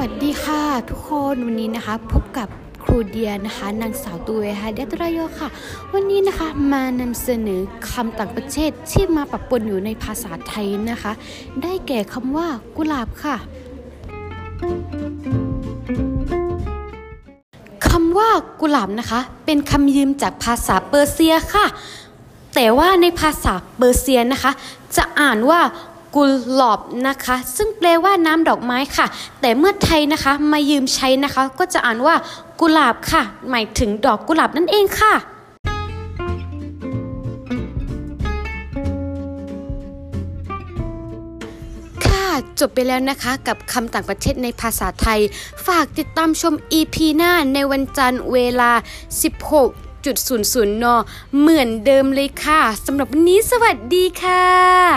วัสดีค่ะทุกคนวันนี้นะคะ พบกับครูเดียนะคะนางสาวตัวเวฮเดตรายโยค่ะ วันนี้นะคะมานำเสนอคำต่างประเทศที่มาปะปนอยู่ในภาษาไทยนะคะ ได้แก่คำว่ากุหลาบค่ะคำว่ากุหลาบนะคะ เป็นคำยืมจากภาษาเปอร์เซียค่ะ แต่ว่าในภาษาเปอร์เซียนะคะ จะอ่านว่า กุหลาบนะคะ ซึ่งแปลว่าน้ำดอกไม้ค่ะ แต่เมื่อไทยนะคะมายืมใช้นะคะ ก็จะอ่านว่ากุหลาบค่ะ หมายถึงดอกกุหลาบนั่นเองค่ะค่ะจบไปแล้วนะคะกับคำต่างประเทศในภาษาไทย ฝากติดตามชม EP หน้าในวันจันทร์เวลา 16.00 น เหมือนเดิมเลยค่ะสำหรับวันนี้สวัสดีค่ะ